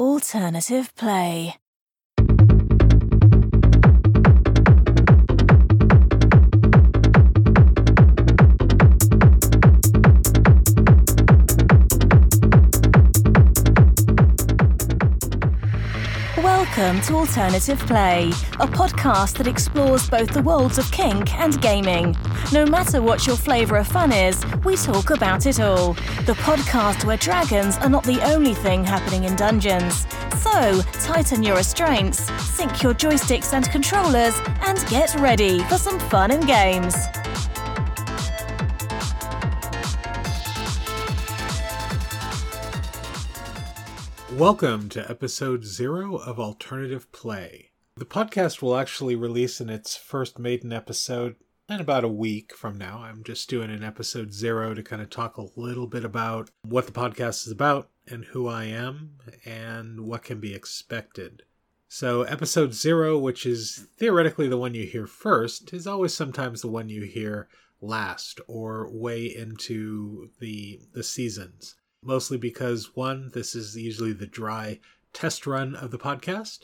Alternative Play. Welcome to Alternative Play, a podcast that explores both the worlds of kink and gaming. No matter what your flavour of fun is, we talk about it all. The podcast where dragons are not the only thing happening in dungeons. So, tighten your restraints, sync your joysticks and controllers, and get ready for some fun and games. Welcome to episode zero of Alternative Play. The podcast will actually release in its first maiden episode in about a week from now. I'm just doing an episode zero to kind of talk a little bit about what the podcast is about and who I am and what can be expected. So, episode zero, which is theoretically the one you hear first, is always sometimes the one you hear last or way into the the seasons mostly because one, this is usually the dry test run of the podcast,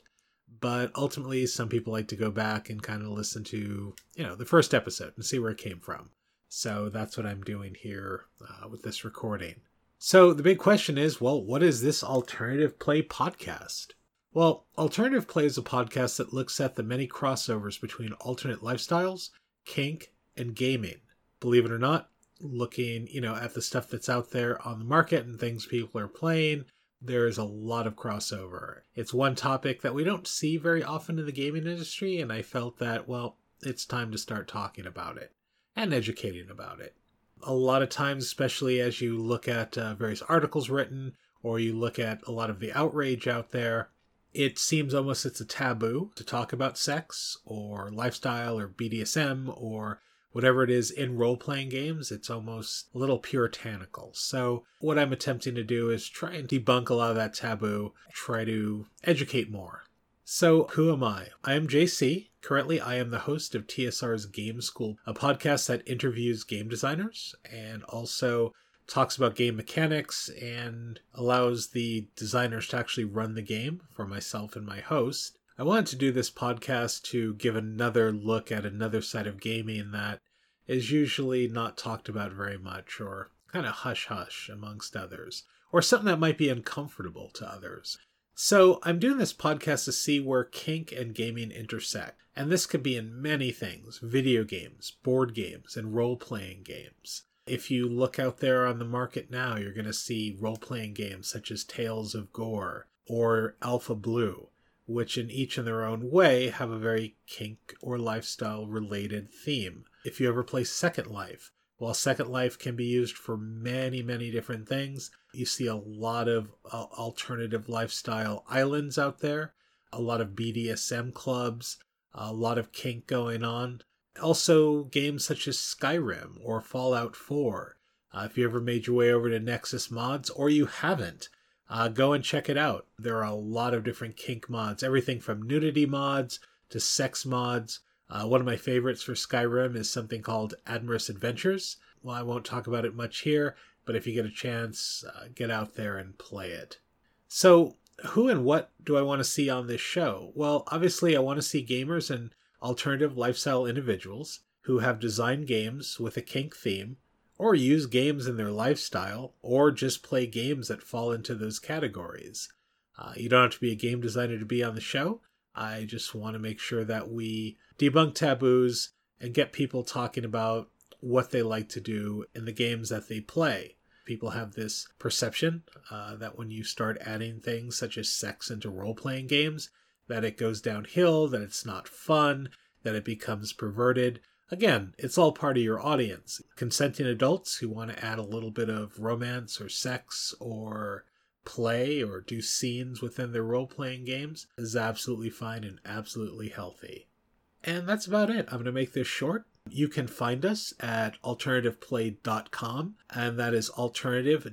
but ultimately some people like to go back and kind of listen to, you know, the first episode and see where it came from. So that's what I'm doing here uh, with this recording. So the big question is, well, what is this alternative play podcast? Well, Alternative Play is a podcast that looks at the many crossovers between alternate lifestyles, kink, and gaming. Believe it or not, looking, you know, at the stuff that's out there on the market and things people are playing, there is a lot of crossover. It's one topic that we don't see very often in the gaming industry, and I felt that, well, it's time to start talking about it and educating about it. A lot of times, especially as you look at uh, various articles written or you look at a lot of the outrage out there, it seems almost it's a taboo to talk about sex or lifestyle or BDSM or whatever it is in role playing games, it's almost a little puritanical. So, what I'm attempting to do is try and debunk a lot of that taboo, try to educate more. So, who am I? I am JC. Currently, I am the host of TSR's Game School, a podcast that interviews game designers and also talks about game mechanics and allows the designers to actually run the game for myself and my host. I wanted to do this podcast to give another look at another side of gaming that is usually not talked about very much or kind of hush hush amongst others, or something that might be uncomfortable to others. So, I'm doing this podcast to see where kink and gaming intersect. And this could be in many things video games, board games, and role playing games. If you look out there on the market now, you're going to see role playing games such as Tales of Gor or Alpha Blue, which in each in their own way have a very kink or lifestyle related theme if you ever play Second Life. While Second Life can be used for many, many different things, you see a lot of uh, alternative lifestyle islands out there, a lot of BDSM clubs, a lot of kink going on. Also, games such as Skyrim or Fallout 4. Uh, if you ever made your way over to Nexus Mods or you haven't, uh, go and check it out. There are a lot of different kink mods, everything from nudity mods to sex mods uh, one of my favorites for Skyrim is something called Amorous Adventures. Well, I won't talk about it much here, but if you get a chance, uh, get out there and play it. So, who and what do I want to see on this show? Well, obviously, I want to see gamers and alternative lifestyle individuals who have designed games with a kink theme, or use games in their lifestyle, or just play games that fall into those categories. Uh, you don't have to be a game designer to be on the show. I just want to make sure that we debunk taboos and get people talking about what they like to do in the games that they play. People have this perception uh, that when you start adding things such as sex into role playing games, that it goes downhill, that it's not fun, that it becomes perverted. Again, it's all part of your audience. Consenting adults who want to add a little bit of romance or sex or play or do scenes within their role playing games is absolutely fine and absolutely healthy. And that's about it. I'm going to make this short. You can find us at alternativeplay.com, and that is alternative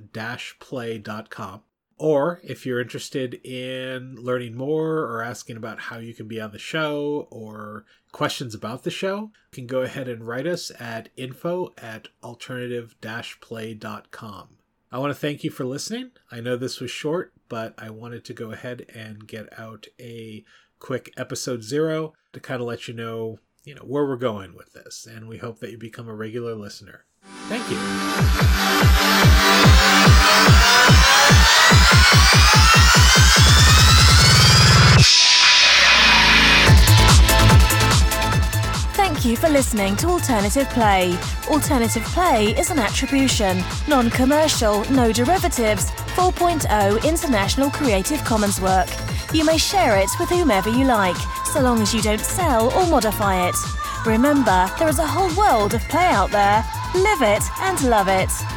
play.com. Or if you're interested in learning more or asking about how you can be on the show or questions about the show, you can go ahead and write us at info at alternative play.com. I want to thank you for listening. I know this was short, but I wanted to go ahead and get out a quick episode zero to kind of let you know, you know, where we're going with this. And we hope that you become a regular listener. Thank you. Thank you for listening to Alternative Play. Alternative Play is an attribution, non commercial, no derivatives, 4.0 International Creative Commons work. You may share it with whomever you like, so long as you don't sell or modify it. Remember, there is a whole world of play out there. Live it and love it.